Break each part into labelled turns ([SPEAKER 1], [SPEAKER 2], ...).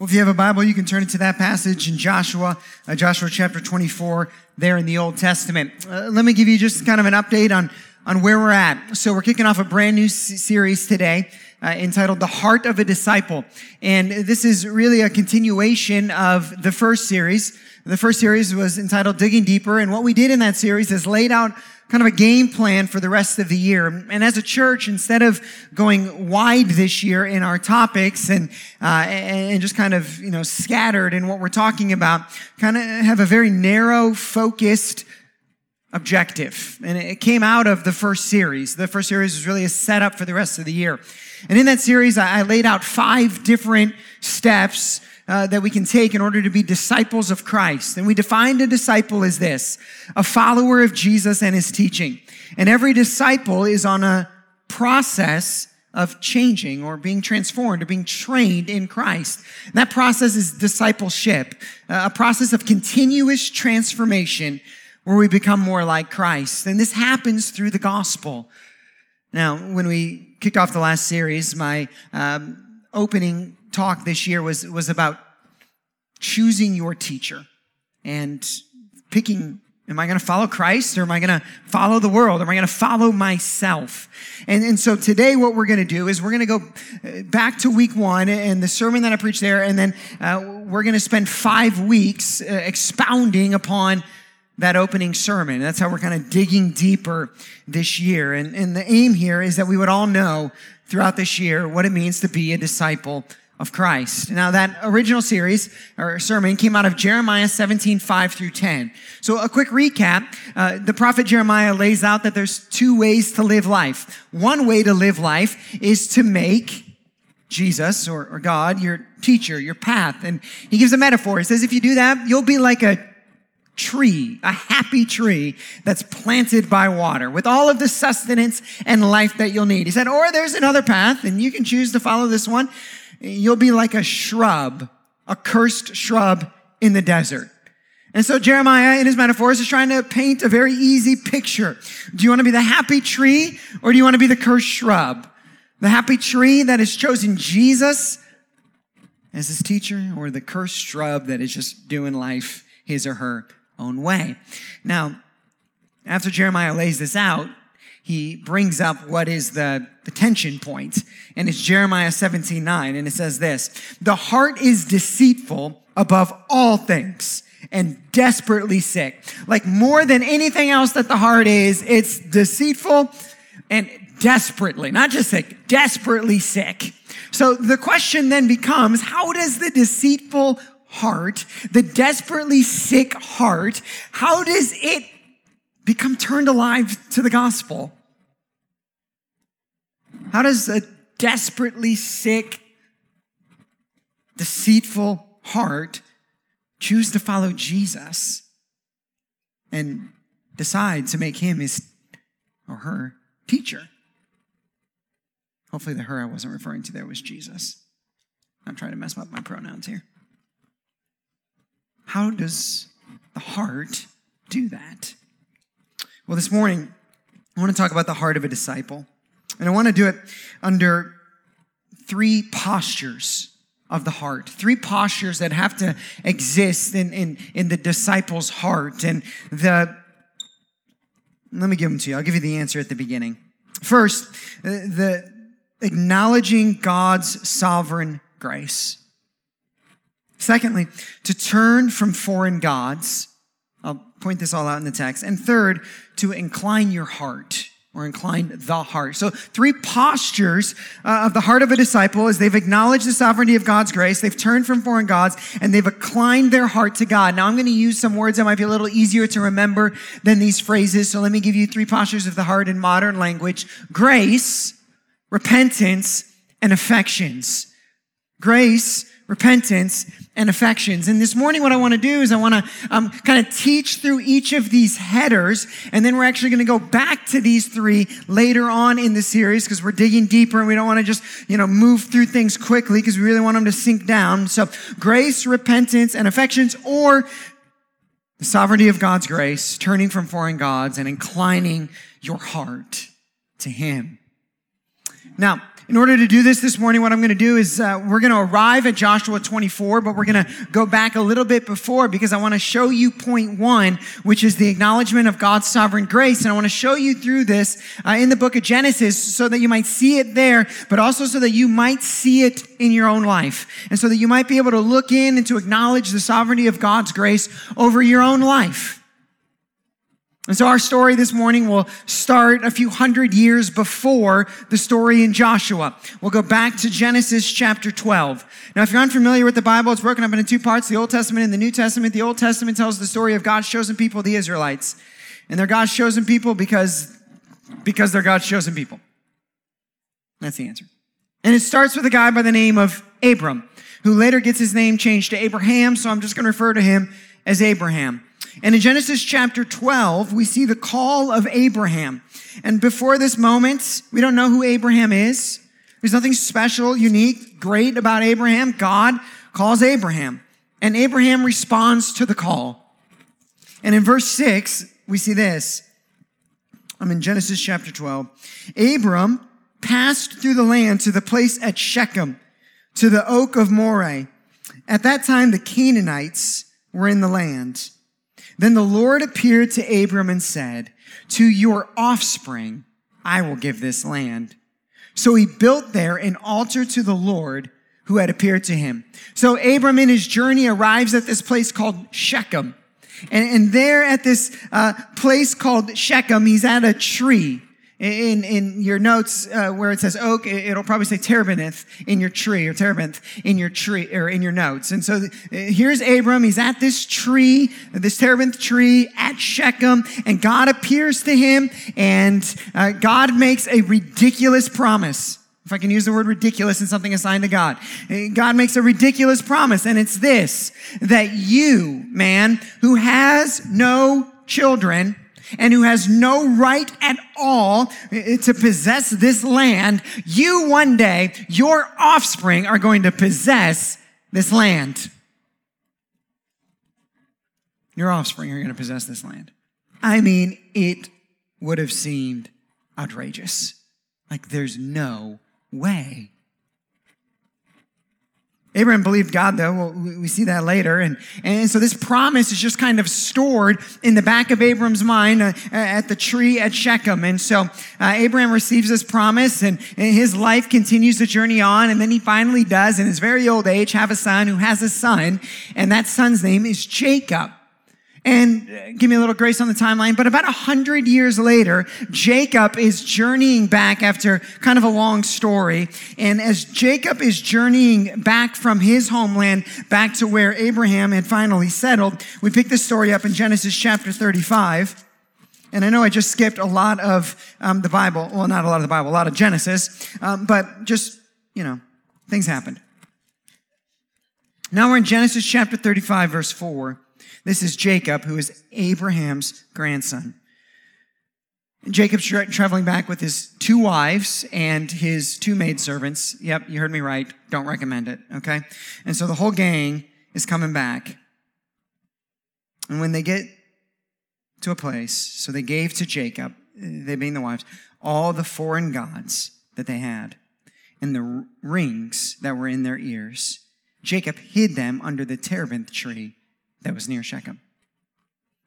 [SPEAKER 1] Well, if you have a Bible, you can turn it to that passage in Joshua, uh, Joshua chapter 24, there in the Old Testament. Uh, let me give you just kind of an update on, on where we're at. So we're kicking off a brand new series today. Uh, entitled The Heart of a Disciple. And this is really a continuation of the first series. The first series was entitled Digging Deeper. And what we did in that series is laid out kind of a game plan for the rest of the year. And as a church, instead of going wide this year in our topics and, uh, and just kind of, you know, scattered in what we're talking about, kind of have a very narrow, focused objective. And it came out of the first series. The first series was really a setup for the rest of the year. And in that series, I laid out five different steps uh, that we can take in order to be disciples of Christ. And we defined a disciple as this a follower of Jesus and his teaching. And every disciple is on a process of changing or being transformed or being trained in Christ. And that process is discipleship, uh, a process of continuous transformation where we become more like Christ. And this happens through the gospel. Now, when we kicked off the last series, my um, opening talk this year was, was about choosing your teacher and picking Am I going to follow Christ or am I going to follow the world? Am I going to follow myself? And, and so today what we're going to do is we're going to go uh, back to week one and the sermon that I preached there. And then uh, we're going to spend five weeks uh, expounding upon that opening sermon. That's how we're kind of digging deeper this year. And, and the aim here is that we would all know throughout this year what it means to be a disciple of Christ. Now that original series or sermon came out of Jeremiah 17, 5 through 10. So a quick recap. Uh, the prophet Jeremiah lays out that there's two ways to live life. One way to live life is to make Jesus or, or God your teacher, your path. And he gives a metaphor. He says, if you do that, you'll be like a tree, a happy tree that's planted by water with all of the sustenance and life that you'll need. He said, or there's another path and you can choose to follow this one You'll be like a shrub, a cursed shrub in the desert. And so Jeremiah, in his metaphors, is trying to paint a very easy picture. Do you want to be the happy tree or do you want to be the cursed shrub? The happy tree that has chosen Jesus as his teacher or the cursed shrub that is just doing life his or her own way. Now, after Jeremiah lays this out, he brings up what is the, the tension point, and it's Jeremiah 17 9, and it says this The heart is deceitful above all things and desperately sick. Like more than anything else that the heart is, it's deceitful and desperately, not just sick, desperately sick. So the question then becomes how does the deceitful heart, the desperately sick heart, how does it become turned alive to the gospel? How does a desperately sick, deceitful heart choose to follow Jesus and decide to make him his or her teacher? Hopefully, the her I wasn't referring to there was Jesus. I'm trying to mess up my pronouns here. How does the heart do that? Well, this morning, I want to talk about the heart of a disciple. And I want to do it under three postures of the heart, three postures that have to exist in, in, in the disciple's heart. And the, let me give them to you. I'll give you the answer at the beginning. First, uh, the acknowledging God's sovereign grace. Secondly, to turn from foreign gods. I'll point this all out in the text. And third, to incline your heart or incline the heart. So, three postures uh, of the heart of a disciple is they've acknowledged the sovereignty of God's grace, they've turned from foreign gods, and they've inclined their heart to God. Now, I'm going to use some words that might be a little easier to remember than these phrases. So, let me give you three postures of the heart in modern language grace, repentance, and affections. Grace, repentance, and affections. And this morning, what I want to do is I want to um, kind of teach through each of these headers, and then we're actually going to go back to these three later on in the series because we're digging deeper and we don't want to just, you know, move through things quickly because we really want them to sink down. So, grace, repentance, and affections, or the sovereignty of God's grace, turning from foreign gods and inclining your heart to Him. Now, in order to do this this morning, what I'm going to do is uh, we're going to arrive at Joshua 24, but we're going to go back a little bit before because I want to show you point one, which is the acknowledgement of God's sovereign grace. And I want to show you through this uh, in the book of Genesis so that you might see it there, but also so that you might see it in your own life. And so that you might be able to look in and to acknowledge the sovereignty of God's grace over your own life. And so our story this morning will start a few hundred years before the story in Joshua. We'll go back to Genesis chapter 12. Now, if you're unfamiliar with the Bible, it's broken up into two parts, the Old Testament and the New Testament. The Old Testament tells the story of God's chosen people, the Israelites. And they're God's chosen people because, because they're God's chosen people. That's the answer. And it starts with a guy by the name of Abram, who later gets his name changed to Abraham, so I'm just going to refer to him as Abraham. And in Genesis chapter 12, we see the call of Abraham. And before this moment, we don't know who Abraham is. There's nothing special, unique, great about Abraham. God calls Abraham. And Abraham responds to the call. And in verse 6, we see this. I'm in Genesis chapter 12. Abram passed through the land to the place at Shechem, to the oak of Moreh. At that time, the Canaanites were in the land. Then the Lord appeared to Abram and said, To your offspring I will give this land. So he built there an altar to the Lord who had appeared to him. So Abram in his journey arrives at this place called Shechem. And, and there at this uh, place called Shechem, he's at a tree in, in your notes uh, where it says oak, it'll probably say terebinth in your tree or terebinth in your tree or in your notes. And so here's Abram. He's at this tree, this terebinth tree at Shechem, and God appears to him, and uh, God makes a ridiculous promise. If I can use the word ridiculous in something assigned to God. God makes a ridiculous promise, and it's this that you, man, who has no children, and who has no right at all to possess this land, you one day, your offspring are going to possess this land. Your offspring are going to possess this land. I mean, it would have seemed outrageous. Like, there's no way. Abraham believed God, though. Well, we see that later. And, and so this promise is just kind of stored in the back of Abraham's mind uh, at the tree at Shechem. And so uh, Abraham receives this promise and, and his life continues to journey on. And then he finally does, in his very old age, have a son who has a son. And that son's name is Jacob. And uh, give me a little grace on the timeline, but about a hundred years later, Jacob is journeying back after kind of a long story. And as Jacob is journeying back from his homeland back to where Abraham had finally settled, we pick this story up in Genesis chapter 35. And I know I just skipped a lot of um, the Bible. Well, not a lot of the Bible, a lot of Genesis. Um, but just, you know, things happened. Now we're in Genesis chapter 35, verse 4. This is Jacob, who is Abraham's grandson. Jacob's tra- traveling back with his two wives and his two maidservants. Yep, you heard me right. Don't recommend it, okay? And so the whole gang is coming back. And when they get to a place, so they gave to Jacob, they being the wives, all the foreign gods that they had and the rings that were in their ears. Jacob hid them under the terebinth tree that was near Shechem.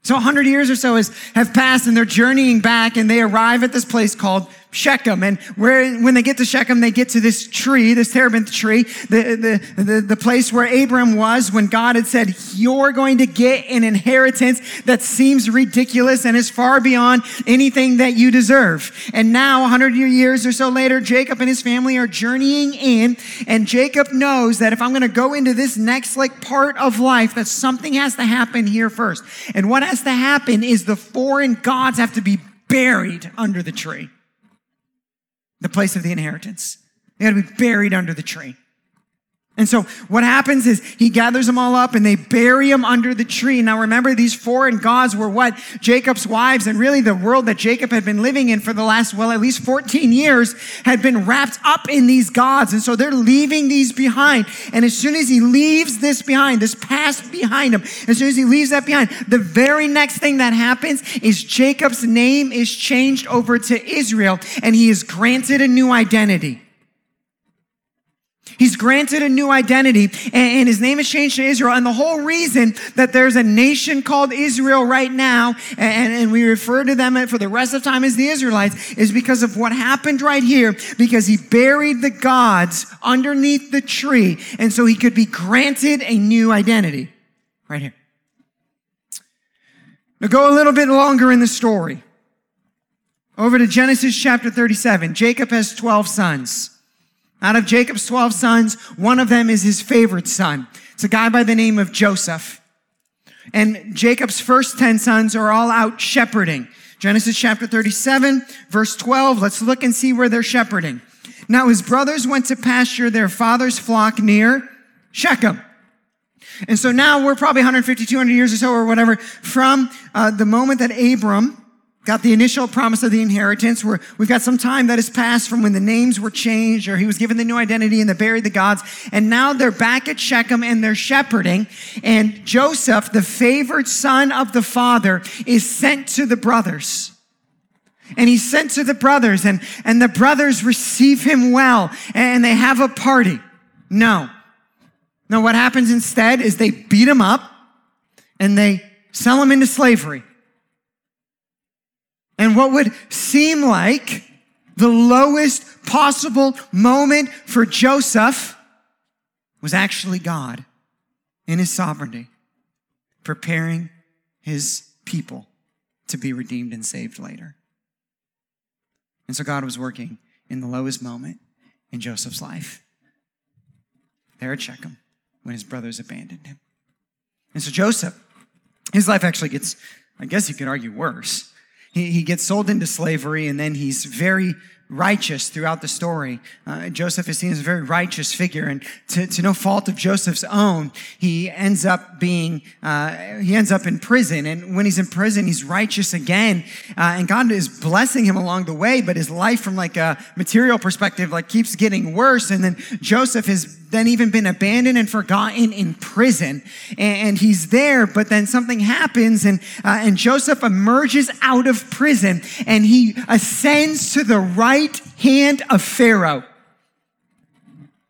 [SPEAKER 1] So 100 years or so has, have passed and they're journeying back and they arrive at this place called Shechem. And where, when they get to Shechem, they get to this tree, this terebinth tree, the, the, the, the place where Abram was when God had said, you're going to get an inheritance that seems ridiculous and is far beyond anything that you deserve. And now, 100 years or so later, Jacob and his family are journeying in and Jacob knows that if I'm going to go into this next like part of life, that something has to happen here first. And what has to happen is the foreign gods have to be buried under the tree the place of the inheritance. They got to be buried under the tree. And so what happens is he gathers them all up and they bury them under the tree. Now remember, these foreign gods were what? Jacob's wives and really the world that Jacob had been living in for the last, well, at least 14 years had been wrapped up in these gods. And so they're leaving these behind. And as soon as he leaves this behind, this past behind him, as soon as he leaves that behind, the very next thing that happens is Jacob's name is changed over to Israel and he is granted a new identity. He's granted a new identity and his name is changed to Israel. And the whole reason that there's a nation called Israel right now, and, we refer to them for the rest of time as the Israelites, is because of what happened right here, because he buried the gods underneath the tree. And so he could be granted a new identity right here. Now go a little bit longer in the story. Over to Genesis chapter 37. Jacob has 12 sons. Out of Jacob's 12 sons, one of them is his favorite son. It's a guy by the name of Joseph. And Jacob's first 10 sons are all out shepherding. Genesis chapter 37, verse 12. Let's look and see where they're shepherding. Now his brothers went to pasture their father's flock near Shechem. And so now we're probably 150, 200 years or so or whatever from uh, the moment that Abram got the initial promise of the inheritance. We've got some time that has passed from when the names were changed or he was given the new identity and they buried the gods. And now they're back at shechem and they're shepherding. And joseph the favored son of the father is sent to the brothers. And he's sent to the brothers and, and the brothers receive him well and they have a party. No. No what happens instead is they beat him up and they sell him into slavery and what would seem like the lowest possible moment for Joseph was actually God in his sovereignty preparing his people to be redeemed and saved later. And so God was working in the lowest moment in Joseph's life. There at Shechem when his brothers abandoned him. And so Joseph, his life actually gets, I guess you could argue, worse. He, he gets sold into slavery and then he's very righteous throughout the story. Uh, Joseph is seen as a very righteous figure, and to, to no fault of Joseph's own, he ends up being uh, he ends up in prison. And when he's in prison, he's righteous again, uh, and God is blessing him along the way. But his life, from like a material perspective, like keeps getting worse. And then Joseph has then even been abandoned and forgotten in prison, and, he's there. But then something happens, and uh, and Joseph emerges out of prison, and he ascends to the right hand of Pharaoh,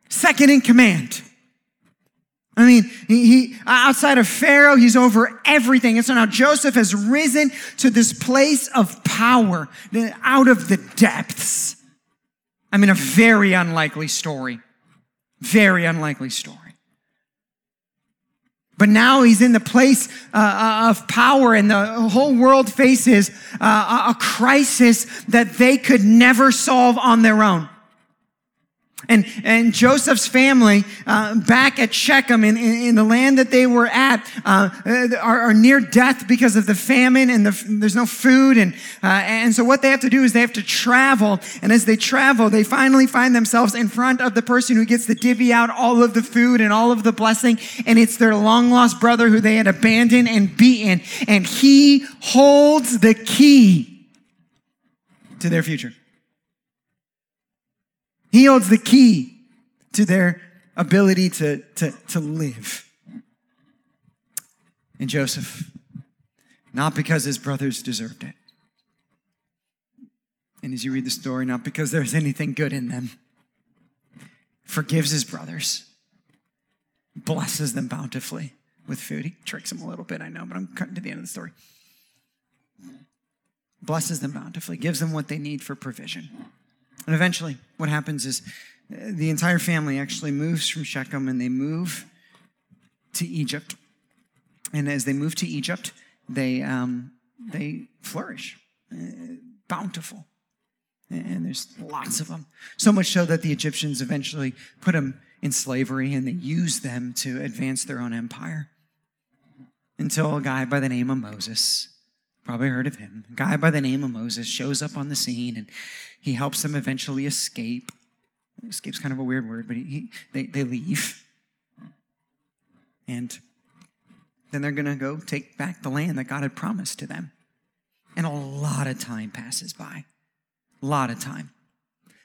[SPEAKER 1] second in command. I mean, he, he, outside of Pharaoh, he's over everything. And so now Joseph has risen to this place of power out of the depths. I mean, a very unlikely story. Very unlikely story. But now he's in the place uh, uh, of power, and the whole world faces uh, a crisis that they could never solve on their own. And, and Joseph's family uh, back at Shechem in, in, in, the land that they were at uh, are, are, near death because of the famine and the, there's no food. And, uh, and so what they have to do is they have to travel. And as they travel, they finally find themselves in front of the person who gets to divvy out all of the food and all of the blessing. And it's their long lost brother who they had abandoned and beaten. And he holds the key to their future. He holds the key to their ability to, to, to live. And Joseph, not because his brothers deserved it. And as you read the story, not because there's anything good in them, forgives his brothers, blesses them bountifully with food. He tricks them a little bit, I know, but I'm cutting to the end of the story. Blesses them bountifully, gives them what they need for provision. And eventually, what happens is uh, the entire family actually moves from Shechem and they move to Egypt. And as they move to Egypt, they, um, they flourish, uh, bountiful. And there's lots of them. So much so that the Egyptians eventually put them in slavery and they use them to advance their own empire. Until a guy by the name of Moses, probably heard of him, a guy by the name of Moses shows up on the scene and he helps them eventually escape. Escape's kind of a weird word, but he, he they, they leave. And then they're going to go take back the land that God had promised to them. And a lot of time passes by. A lot of time.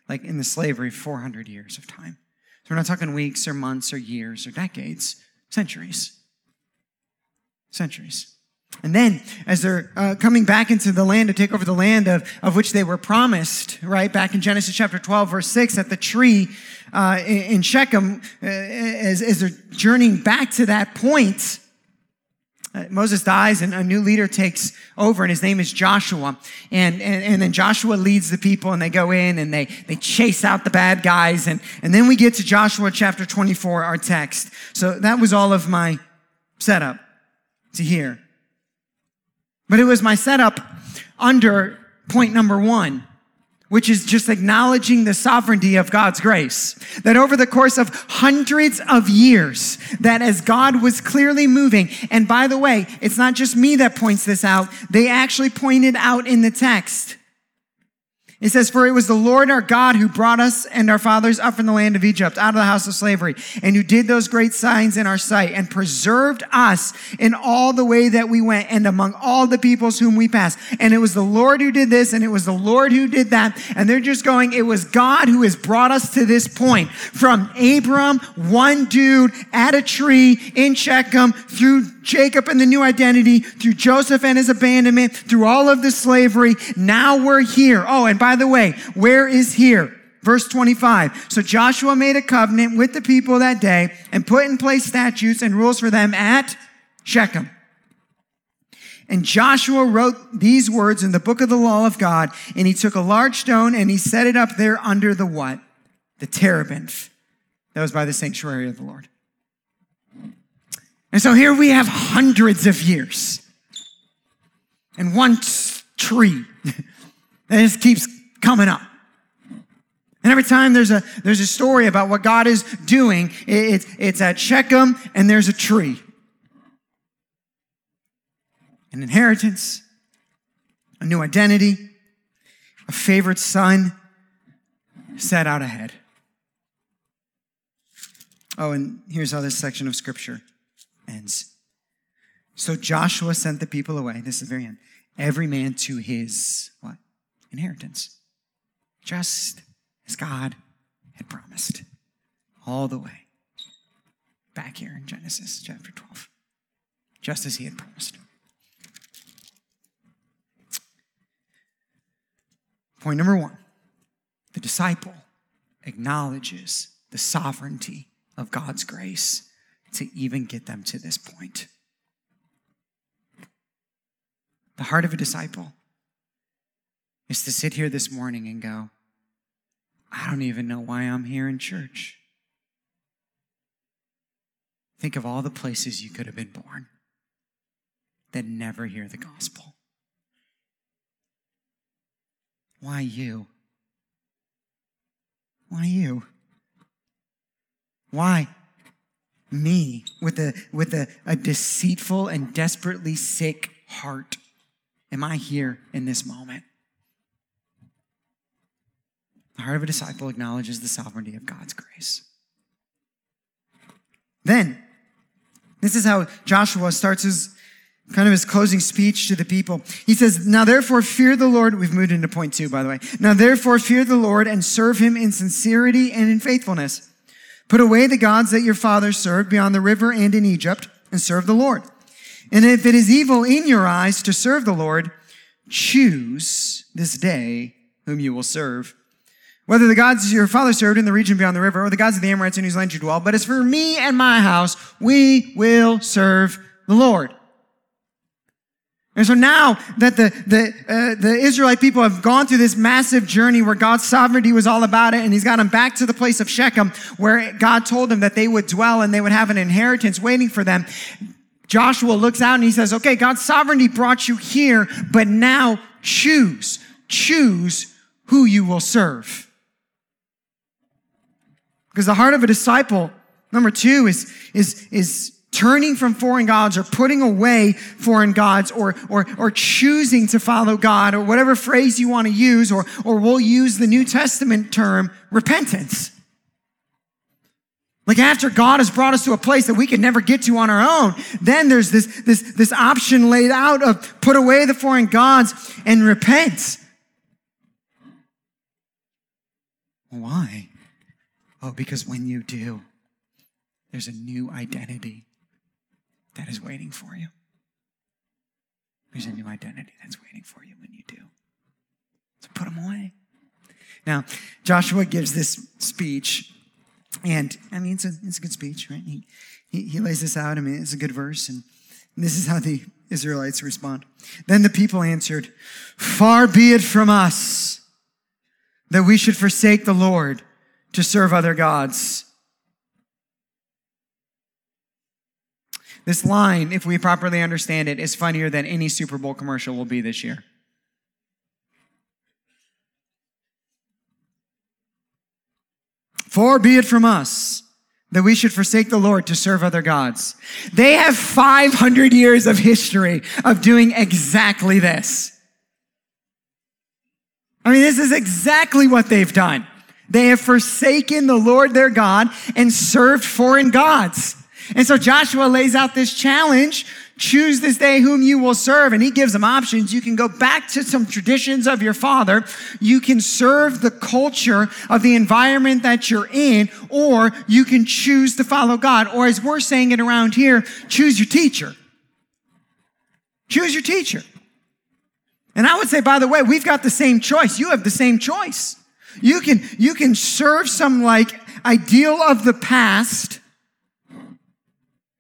[SPEAKER 1] Like in the slavery, 400 years of time. So we're not talking weeks or months or years or decades, centuries. Centuries. And then, as they're uh, coming back into the land to take over the land of, of which they were promised, right, back in Genesis chapter 12, verse 6, at the tree uh, in, Shechem, uh, as, as they're journeying back to that point, uh, Moses dies and a new leader takes over and his name is Joshua. And, and, and, then Joshua leads the people and they go in and they, they chase out the bad guys. And, and then we get to Joshua chapter 24, our text. So that was all of my setup to hear. But it was my setup under point number one, which is just acknowledging the sovereignty of God's grace. That over the course of hundreds of years, that as God was clearly moving, and by the way, it's not just me that points this out, they actually pointed out in the text it says, For it was the Lord our God who brought us and our fathers up from the land of Egypt, out of the house of slavery, and who did those great signs in our sight, and preserved us in all the way that we went, and among all the peoples whom we passed. And it was the Lord who did this, and it was the Lord who did that. And they're just going, It was God who has brought us to this point. From Abram, one dude at a tree in Shechem, through Jacob and the new identity, through Joseph and his abandonment, through all of the slavery. Now we're here. Oh, and by the way, where is here? Verse 25. So Joshua made a covenant with the people that day and put in place statutes and rules for them at Shechem. And Joshua wrote these words in the book of the law of God, and he took a large stone and he set it up there under the what? The terebinth. That was by the sanctuary of the Lord. And so here we have hundreds of years and one tree that just keeps coming up. And every time there's a, there's a story about what God is doing, it's, it's at Shechem and there's a tree. An inheritance, a new identity, a favorite son set out ahead. Oh, and here's how this section of scripture ends. So Joshua sent the people away. This is the very end. Every man to his what? Inheritance. Just as God had promised. All the way. Back here in Genesis chapter 12. Just as he had promised. Point number one the disciple acknowledges the sovereignty of God's grace to even get them to this point. The heart of a disciple is to sit here this morning and go, I don't even know why I'm here in church. Think of all the places you could have been born that never hear the gospel. Why you? Why you? Why me with a with a, a deceitful and desperately sick heart am i here in this moment the heart of a disciple acknowledges the sovereignty of god's grace then this is how joshua starts his kind of his closing speech to the people he says now therefore fear the lord we've moved into point two by the way now therefore fear the lord and serve him in sincerity and in faithfulness Put away the gods that your fathers served beyond the river and in Egypt and serve the Lord. And if it is evil in your eyes to serve the Lord, choose this day whom you will serve. Whether the gods your father served in the region beyond the river or the gods of the Amorites in whose land you dwell, but as for me and my house, we will serve the Lord. And so now that the, the, uh, the Israelite people have gone through this massive journey where God's sovereignty was all about it, and he's got them back to the place of Shechem where God told them that they would dwell and they would have an inheritance waiting for them. Joshua looks out and he says, okay, God's sovereignty brought you here, but now choose, choose who you will serve. Because the heart of a disciple, number two, is, is, is turning from foreign gods or putting away foreign gods or, or, or choosing to follow God or whatever phrase you want to use, or, or we'll use the New Testament term repentance. Like after God has brought us to a place that we could never get to on our own, then there's this, this, this option laid out of put away the foreign gods and repent. Why? Oh, because when you do, there's a new identity that is waiting for you. There's a new identity that's waiting for you when you do. So put them away. Now, Joshua gives this speech, and I mean, it's a, it's a good speech, right? He, he, he lays this out. I mean, it's a good verse, and this is how the Israelites respond. Then the people answered, Far be it from us that we should forsake the Lord to serve other gods. This line, if we properly understand it, is funnier than any Super Bowl commercial will be this year. Far be it from us that we should forsake the Lord to serve other gods. They have 500 years of history of doing exactly this. I mean, this is exactly what they've done. They have forsaken the Lord their God and served foreign gods. And so Joshua lays out this challenge choose this day whom you will serve. And he gives them options. You can go back to some traditions of your father. You can serve the culture of the environment that you're in, or you can choose to follow God. Or as we're saying it around here, choose your teacher. Choose your teacher. And I would say, by the way, we've got the same choice. You have the same choice. You can, you can serve some like ideal of the past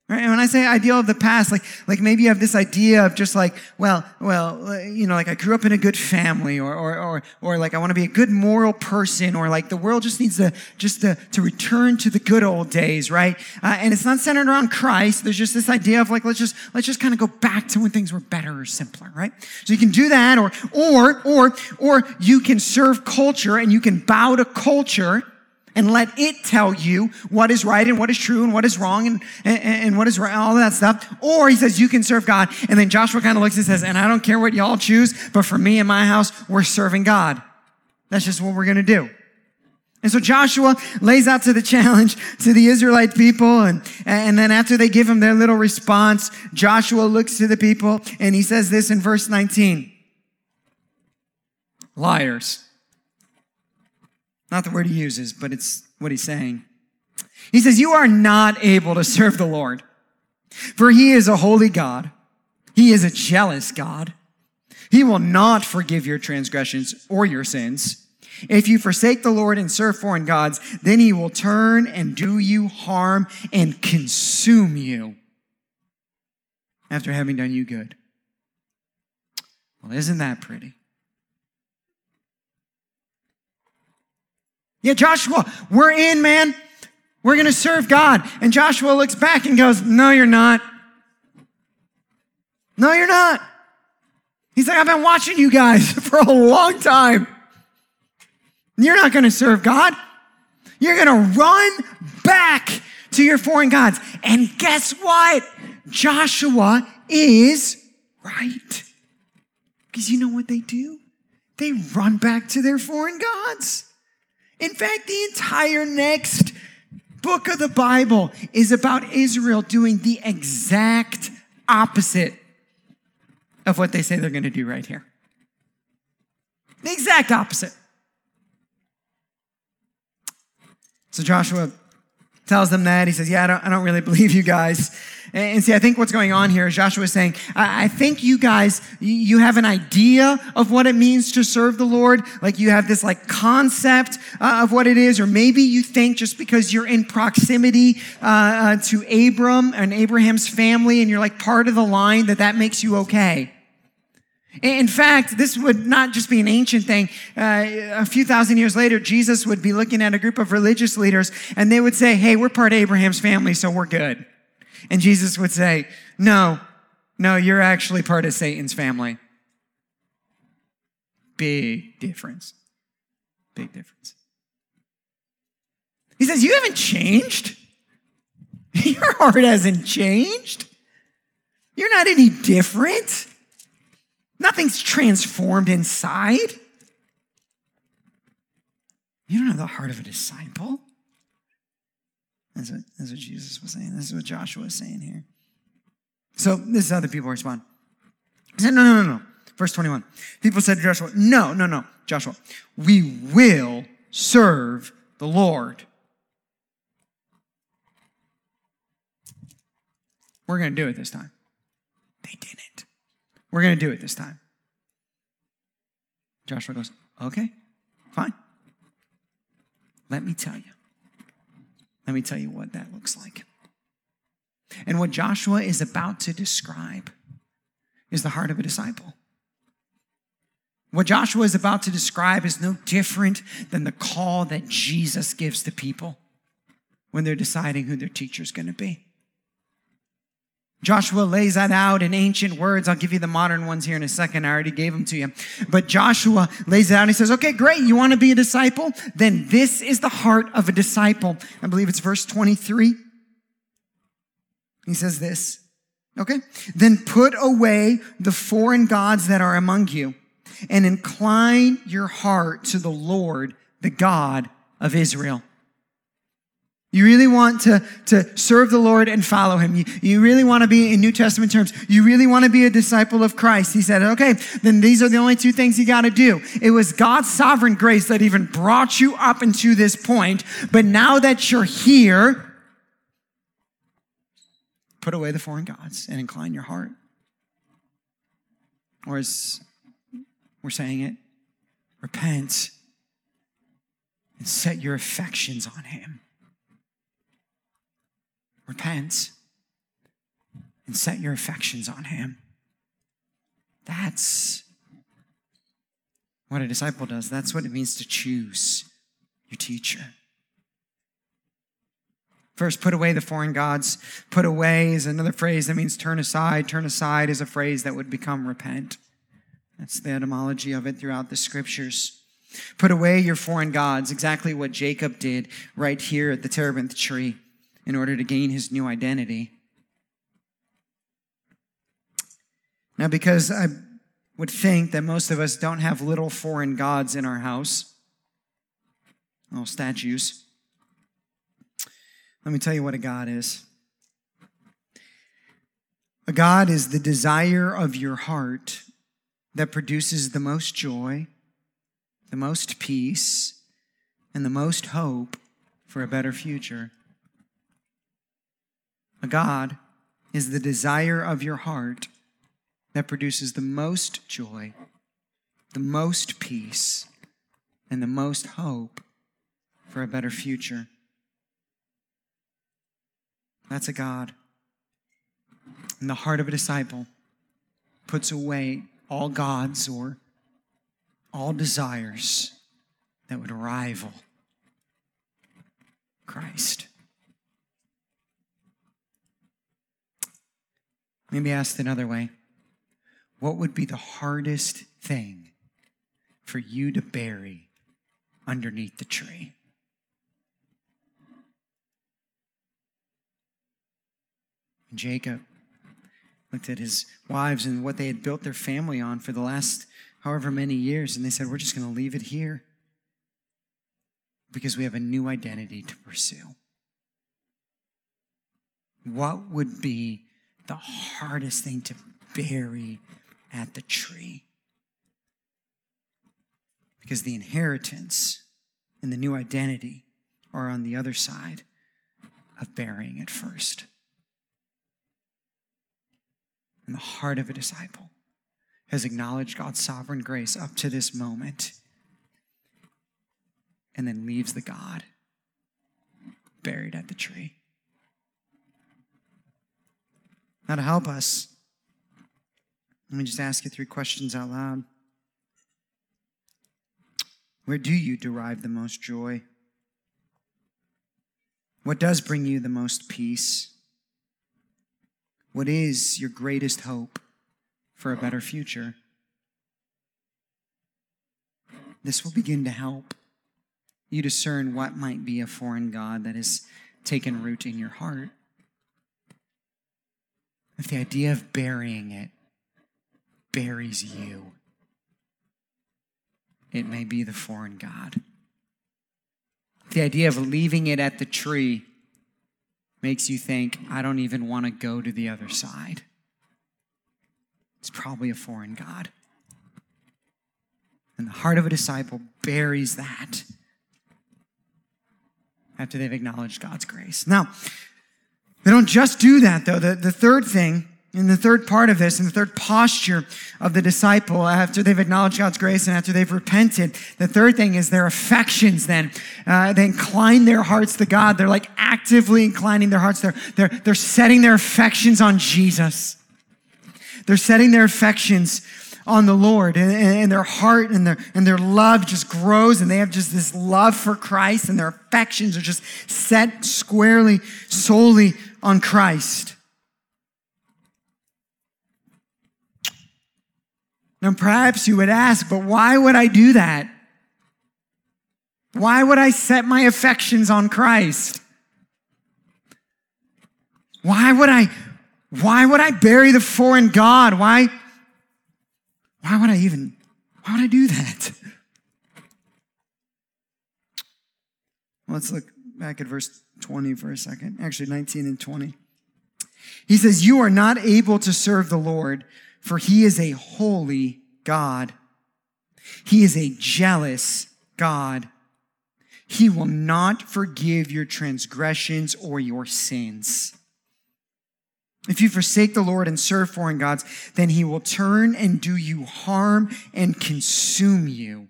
[SPEAKER 1] Right? And when I say ideal of the past, like, like maybe you have this idea of just like, well, well, you know, like I grew up in a good family or, or, or, or like I want to be a good moral person or like the world just needs to, just to, to return to the good old days, right? Uh, and it's not centered around Christ. There's just this idea of like, let's just, let's just kind of go back to when things were better or simpler, right? So you can do that or, or, or, or you can serve culture and you can bow to culture and let it tell you what is right and what is true and what is wrong and, and, and what is right, all that stuff. Or he says, you can serve God. And then Joshua kind of looks and says, and I don't care what y'all choose, but for me and my house, we're serving God. That's just what we're going to do. And so Joshua lays out to the challenge to the Israelite people. And, and then after they give him their little response, Joshua looks to the people and he says this in verse 19. Liars. Not the word he uses, but it's what he's saying. He says, You are not able to serve the Lord, for he is a holy God. He is a jealous God. He will not forgive your transgressions or your sins. If you forsake the Lord and serve foreign gods, then he will turn and do you harm and consume you after having done you good. Well, isn't that pretty? Yeah, Joshua, we're in, man. We're going to serve God. And Joshua looks back and goes, No, you're not. No, you're not. He's like, I've been watching you guys for a long time. You're not going to serve God. You're going to run back to your foreign gods. And guess what? Joshua is right. Because you know what they do? They run back to their foreign gods. In fact, the entire next book of the Bible is about Israel doing the exact opposite of what they say they're going to do right here. The exact opposite. So Joshua tells them that. He says, Yeah, I don't, I don't really believe you guys. And see, I think what's going on here is Joshua is saying, I, think you guys, you have an idea of what it means to serve the Lord. Like you have this like concept uh, of what it is, or maybe you think just because you're in proximity uh, uh, to Abram and Abraham's family and you're like part of the line that that makes you okay. In fact, this would not just be an ancient thing. Uh, a few thousand years later, Jesus would be looking at a group of religious leaders and they would say, Hey, we're part of Abraham's family, so we're good. And Jesus would say, No, no, you're actually part of Satan's family. Big difference. Big difference. He says, You haven't changed. Your heart hasn't changed. You're not any different. Nothing's transformed inside. You don't have the heart of a disciple. That's what, that's what Jesus was saying. This is what Joshua is saying here. So this is how the people respond. He said, No, no, no, no. Verse 21. People said to Joshua, No, no, no, Joshua, we will serve the Lord. We're going to do it this time. They didn't. We're going to do it this time. Joshua goes, Okay, fine. Let me tell you. Let me tell you what that looks like. And what Joshua is about to describe is the heart of a disciple. What Joshua is about to describe is no different than the call that Jesus gives to people when they're deciding who their teacher is going to be. Joshua lays that out in ancient words. I'll give you the modern ones here in a second. I already gave them to you. But Joshua lays it out. He says, okay, great. You want to be a disciple? Then this is the heart of a disciple. I believe it's verse 23. He says this. Okay. Then put away the foreign gods that are among you and incline your heart to the Lord, the God of Israel. You really want to, to serve the Lord and follow him. You, you really want to be, in New Testament terms, you really want to be a disciple of Christ. He said, okay, then these are the only two things you got to do. It was God's sovereign grace that even brought you up into this point. But now that you're here, put away the foreign gods and incline your heart. Or as we're saying it, repent and set your affections on him repent, and set your affections on him. That's what a disciple does. That's what it means to choose your teacher. First, put away the foreign gods. Put away is another phrase that means turn aside. Turn aside is a phrase that would become repent. That's the etymology of it throughout the scriptures. Put away your foreign gods, exactly what Jacob did right here at the terebinth tree in order to gain his new identity. Now, because I would think that most of us don't have little foreign gods in our house, little statues, let me tell you what a God is. A God is the desire of your heart that produces the most joy, the most peace, and the most hope for a better future. A God is the desire of your heart that produces the most joy, the most peace, and the most hope for a better future. That's a God. And the heart of a disciple puts away all gods or all desires that would rival Christ. Maybe asked another way what would be the hardest thing for you to bury underneath the tree? Jacob looked at his wives and what they had built their family on for the last however many years, and they said, We're just going to leave it here because we have a new identity to pursue. What would be the hardest thing to bury at the tree. Because the inheritance and the new identity are on the other side of burying it first. And the heart of a disciple has acknowledged God's sovereign grace up to this moment and then leaves the God buried at the tree. Now, to help us, let me just ask you three questions out loud. Where do you derive the most joy? What does bring you the most peace? What is your greatest hope for a better future? This will begin to help you discern what might be a foreign God that has taken root in your heart if the idea of burying it buries you, it may be the foreign God. The idea of leaving it at the tree makes you think, I don't even want to go to the other side. It's probably a foreign God. And the heart of a disciple buries that after they've acknowledged God's grace. Now, they don't just do that, though. The, the third thing And the third part of this, and the third posture of the disciple, after they've acknowledged God's grace and after they've repented, the third thing is their affections then. Uh, they incline their hearts to God. They're like actively inclining their hearts. They're, they're, they're setting their affections on Jesus. They're setting their affections on the Lord and, and, their heart and their, and their love just grows and they have just this love for Christ and their affections are just set squarely, solely on Christ. Now, perhaps you would ask, but why would I do that? Why would I set my affections on Christ? Why would I, why would I bury the foreign God? Why, why would I even, why would I do that? Let's look back at verse 20 for a second. Actually, 19 and 20. He says, You are not able to serve the Lord for he is a holy God. He is a jealous God. He will not forgive your transgressions or your sins. If you forsake the Lord and serve foreign gods, then he will turn and do you harm and consume you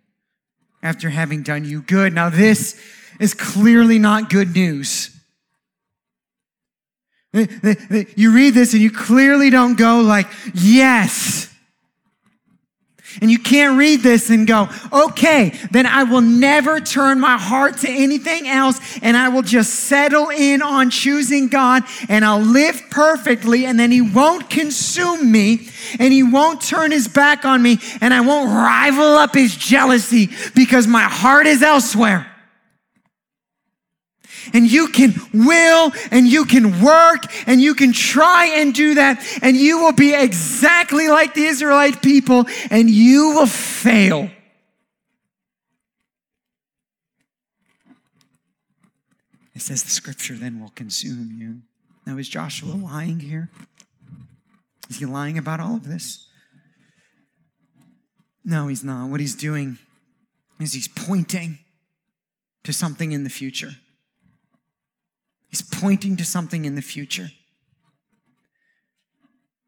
[SPEAKER 1] after having done you good. Now, this is clearly not good news. Eh, eh, eh, you read this and you clearly don't go like, yes. And you can't read this and go, okay, then I will never turn my heart to anything else and I will just settle in on choosing God and I'll live perfectly and then He won't consume me and He won't turn His back on me and I won't rival up His jealousy because my heart is elsewhere and you can will and you can work and you can try and do that and you will be exactly like the Israelite people and you will fail. It says the scripture then will consume you. Now, is Joshua lying here? Is he lying about all of this? No, he's not. What he's doing is he's pointing to something in the future. He's pointing to something in the future.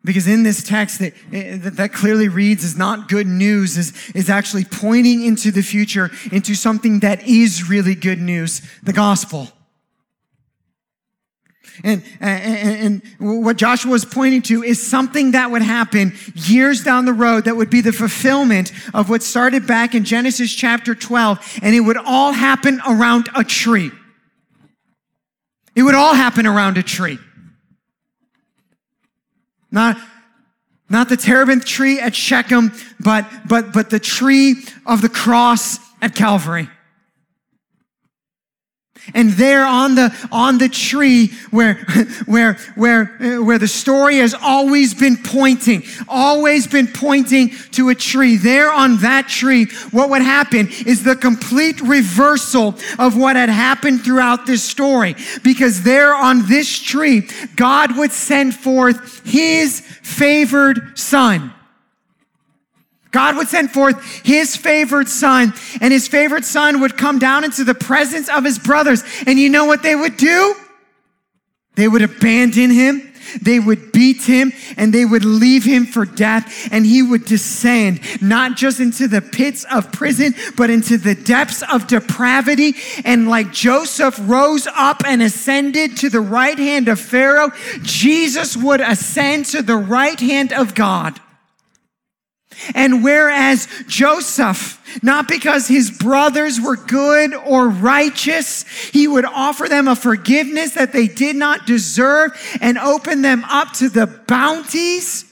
[SPEAKER 1] Because in this text that, that clearly reads is not good news, is, is actually pointing into the future, into something that is really good news, the gospel. And, and, and, what Joshua is pointing to is something that would happen years down the road that would be the fulfillment of what started back in Genesis chapter 12, and it would all happen around a tree. It would all happen around a tree. Not, not the terebinth tree at Shechem, but, but, but the tree of the cross at Calvary. And there on the, on the tree where, where, where, uh, where the story has always been pointing, always been pointing to a tree. There on that tree, what would happen is the complete reversal of what had happened throughout this story. Because there on this tree, God would send forth his favored son. God would send forth his favored son, and his favorite son would come down into the presence of his brothers. And you know what they would do? They would abandon him. They would beat him and they would leave him for death and he would descend not just into the pits of prison, but into the depths of depravity. And like Joseph rose up and ascended to the right hand of Pharaoh, Jesus would ascend to the right hand of God. And whereas Joseph, not because his brothers were good or righteous, he would offer them a forgiveness that they did not deserve and open them up to the bounties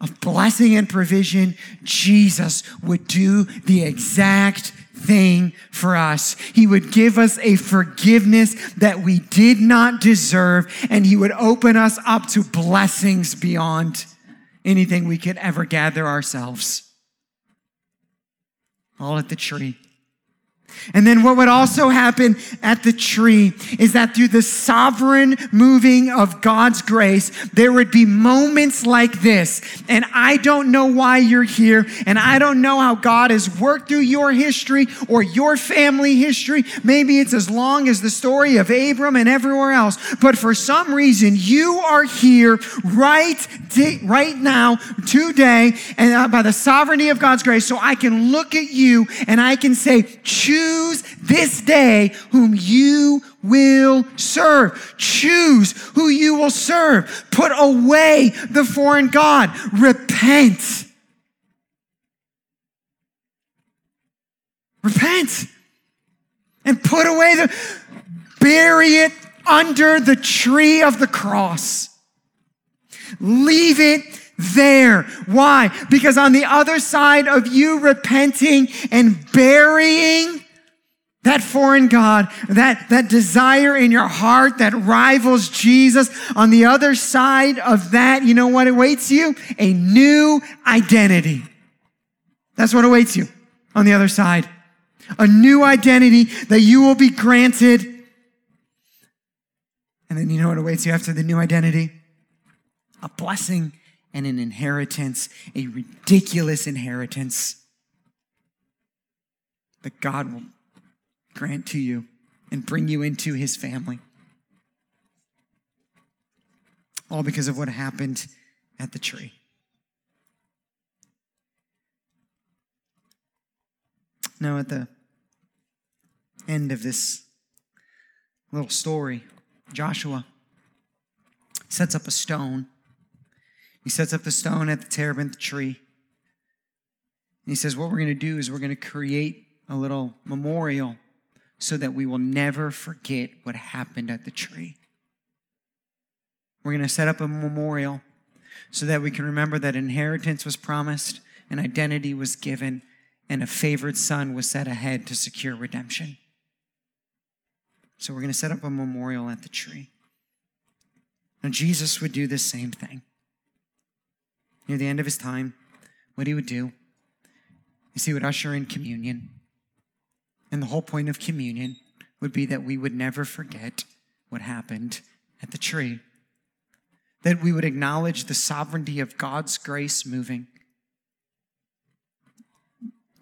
[SPEAKER 1] of blessing and provision, Jesus would do the exact thing for us. He would give us a forgiveness that we did not deserve, and He would open us up to blessings beyond anything we could ever gather ourselves. All at the tree. And then what would also happen at the tree is that through the sovereign moving of God's grace, there would be moments like this. And I don't know why you're here. And I don't know how God has worked through your history or your family history. Maybe it's as long as the story of Abram and everywhere else. But for some reason, you are here right, right now, today, and uh, by the sovereignty of God's grace. So I can look at you and I can say, choose this day whom you will serve. Choose who you will serve. Put away the foreign God. Repent. Repent and put away the, bury it under the tree of the cross. Leave it there. Why? Because on the other side of you repenting and burying that foreign God, that, that desire in your heart that rivals Jesus, on the other side of that, you know what awaits you? A new identity. That's what awaits you on the other side. A new identity that you will be granted. And then you know what awaits you after the new identity? A blessing and an inheritance, a ridiculous inheritance that God will grant to you and bring you into his family. All because of what happened at the tree. Now, at the end of this little story, Joshua sets up a stone he sets up the stone at the terebinth tree. And he says, What we're going to do is we're going to create a little memorial so that we will never forget what happened at the tree. We're going to set up a memorial so that we can remember that inheritance was promised, an identity was given, and a favored son was set ahead to secure redemption. So we're going to set up a memorial at the tree. Now, Jesus would do the same thing near the end of his time, what he would do is he would usher in communion. And the whole point of communion would be that we would never forget what happened at the tree, that we would acknowledge the sovereignty of God's grace moving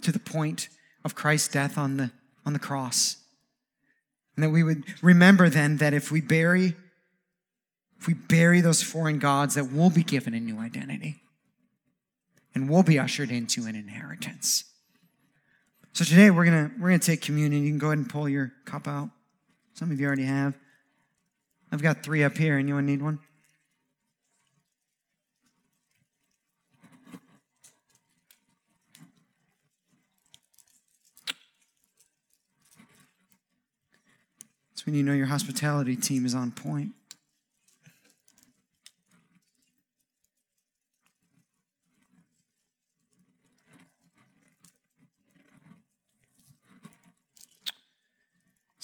[SPEAKER 1] to the point of Christ's death on the, on the cross. And that we would remember then that if we bury if we bury those foreign gods, that we'll be given a new identity and we'll be ushered into an inheritance. So today we're gonna we're gonna take communion. You can go ahead and pull your cup out. Some of you already have. I've got three up here. Anyone need one? That's when you know your hospitality team is on point.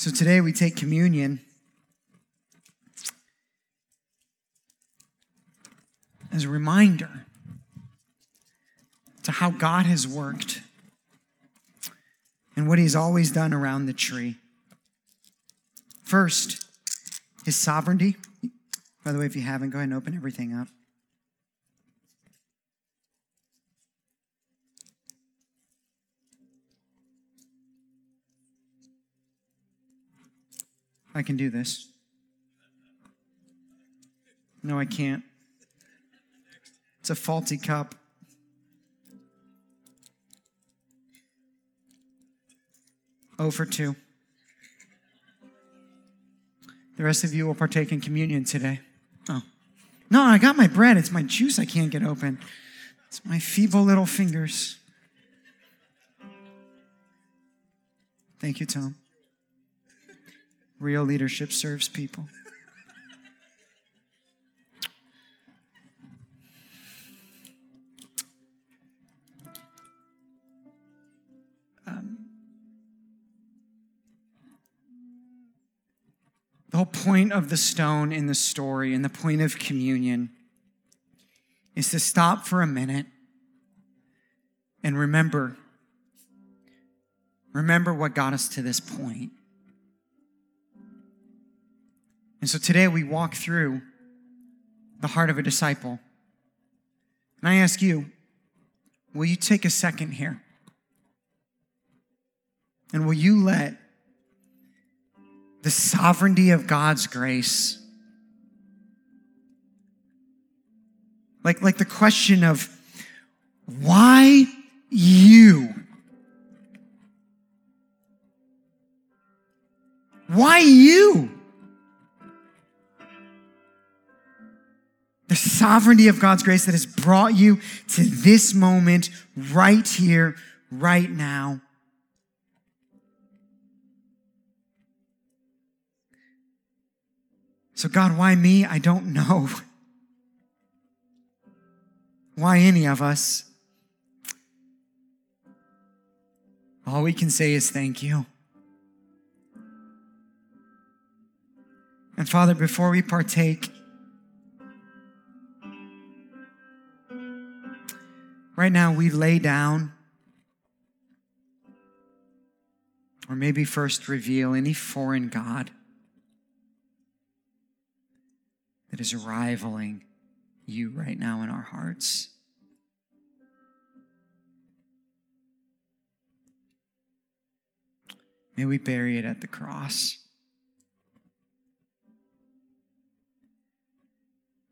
[SPEAKER 1] So today we take communion as a reminder to how God has worked and what He's always done around the tree. First, His sovereignty. By the way, if you haven't, go ahead and open everything up. I can do this. No, I can't. It's a faulty cup. Oh for two. The rest of you will partake in communion today. Oh. No, I got my bread. It's my juice I can't get open. It's my feeble little fingers. Thank you, Tom. Real leadership serves people. Um, the whole point of the stone in the story and the point of communion is to stop for a minute and remember Remember what got us to this point. And so today we walk through the heart of a disciple. And I ask you, will you take a second here? And will you let the sovereignty of God's grace, like, like the question of why you? Why you? Sovereignty of God's grace that has brought you to this moment right here, right now. So, God, why me? I don't know. Why any of us? All we can say is thank you. And Father, before we partake, right now we lay down, or maybe first reveal any foreign God that is rivaling you right now in our hearts. May we bury it at the cross.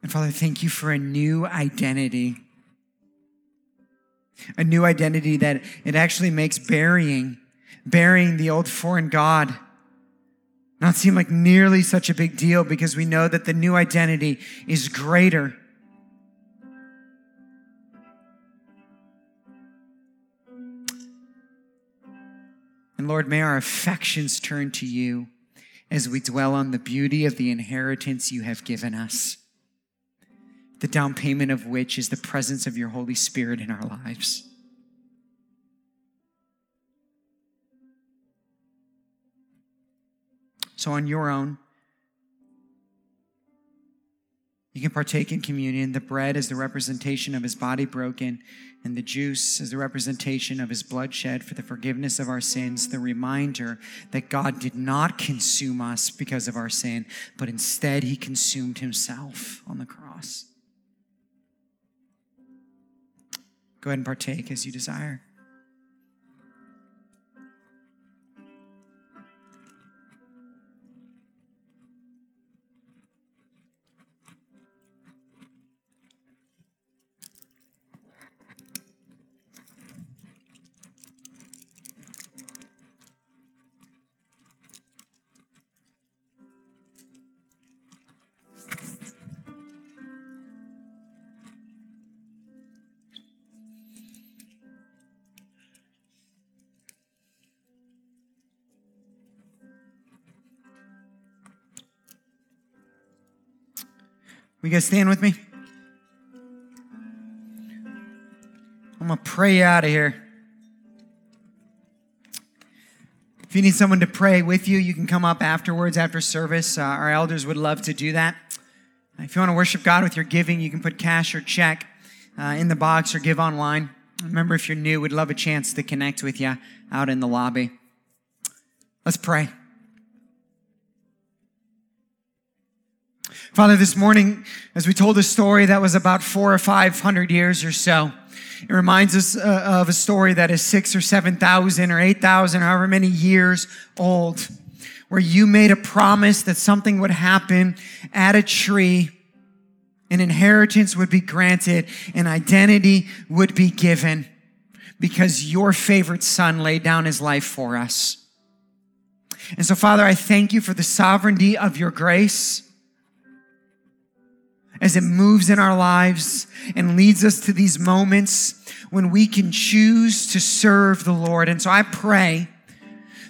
[SPEAKER 1] And Father, thank you for a new identity. A new identity that it actually makes burying, burying the old foreign God not seem like nearly such a big deal because we know that the new identity is greater. And Lord, may our affections turn to you as we dwell on the beauty of the inheritance you have given us the down payment of which is the presence of your Holy Spirit in our lives. So, on your own, you can partake in communion. The bread is the representation of his body broken, and the juice is the representation of his blood shed for the forgiveness of our sins, the reminder that God did not consume us because of our sin, but instead he consumed himself on the cross. Go ahead and partake as you desire. Will you guys stand with me? I'm going to pray out of here. If you need someone to pray with you, you can come up afterwards after service. Uh, our elders would love to do that. If you want to worship God with your giving, you can put cash or check uh, in the box or give online. Remember, if you're new, we'd love a chance to connect with you out in the lobby. Let's pray. Father, this morning, as we told a story that was about four or five hundred years or so, it reminds us uh, of a story that is six or seven thousand or eight thousand, however many years old, where you made a promise that something would happen at a tree, an inheritance would be granted, an identity would be given because your favorite son laid down his life for us. And so, Father, I thank you for the sovereignty of your grace as it moves in our lives and leads us to these moments when we can choose to serve the Lord. And so I pray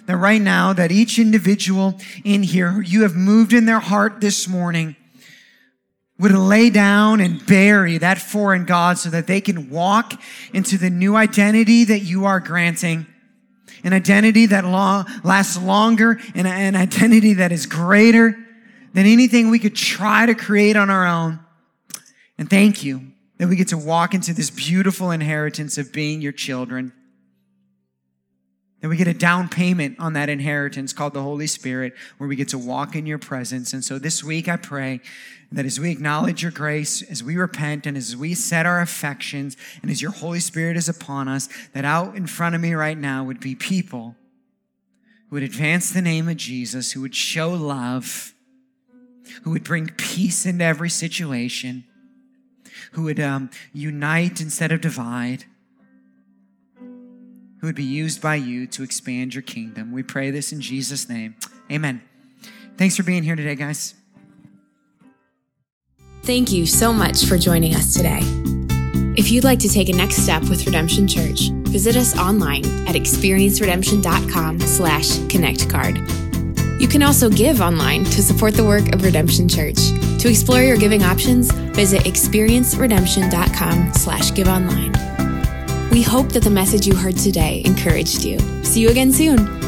[SPEAKER 1] that right now that each individual in here you have moved in their heart this morning would lay down and bury that foreign God so that they can walk into the new identity that you are granting. An identity that lasts longer and an identity that is greater than anything we could try to create on our own. And thank you that we get to walk into this beautiful inheritance of being your children. That we get a down payment on that inheritance called the Holy Spirit, where we get to walk in your presence. And so this week, I pray that as we acknowledge your grace, as we repent, and as we set our affections, and as your Holy Spirit is upon us, that out in front of me right now would be people who would advance the name of Jesus, who would show love, who would bring peace into every situation, who would um, unite instead of divide who would be used by you to expand your kingdom. We pray this in Jesus' name. Amen. Thanks for being here today, guys.
[SPEAKER 2] Thank you so much for joining us today. If you'd like to take a next step with Redemption Church, visit us online at experienceredemption.com slash connectcard. You can also give online to support the work of Redemption Church. To explore your giving options, visit experienceredemption.com slash give online. We hope that the message you heard today encouraged you. See you again soon.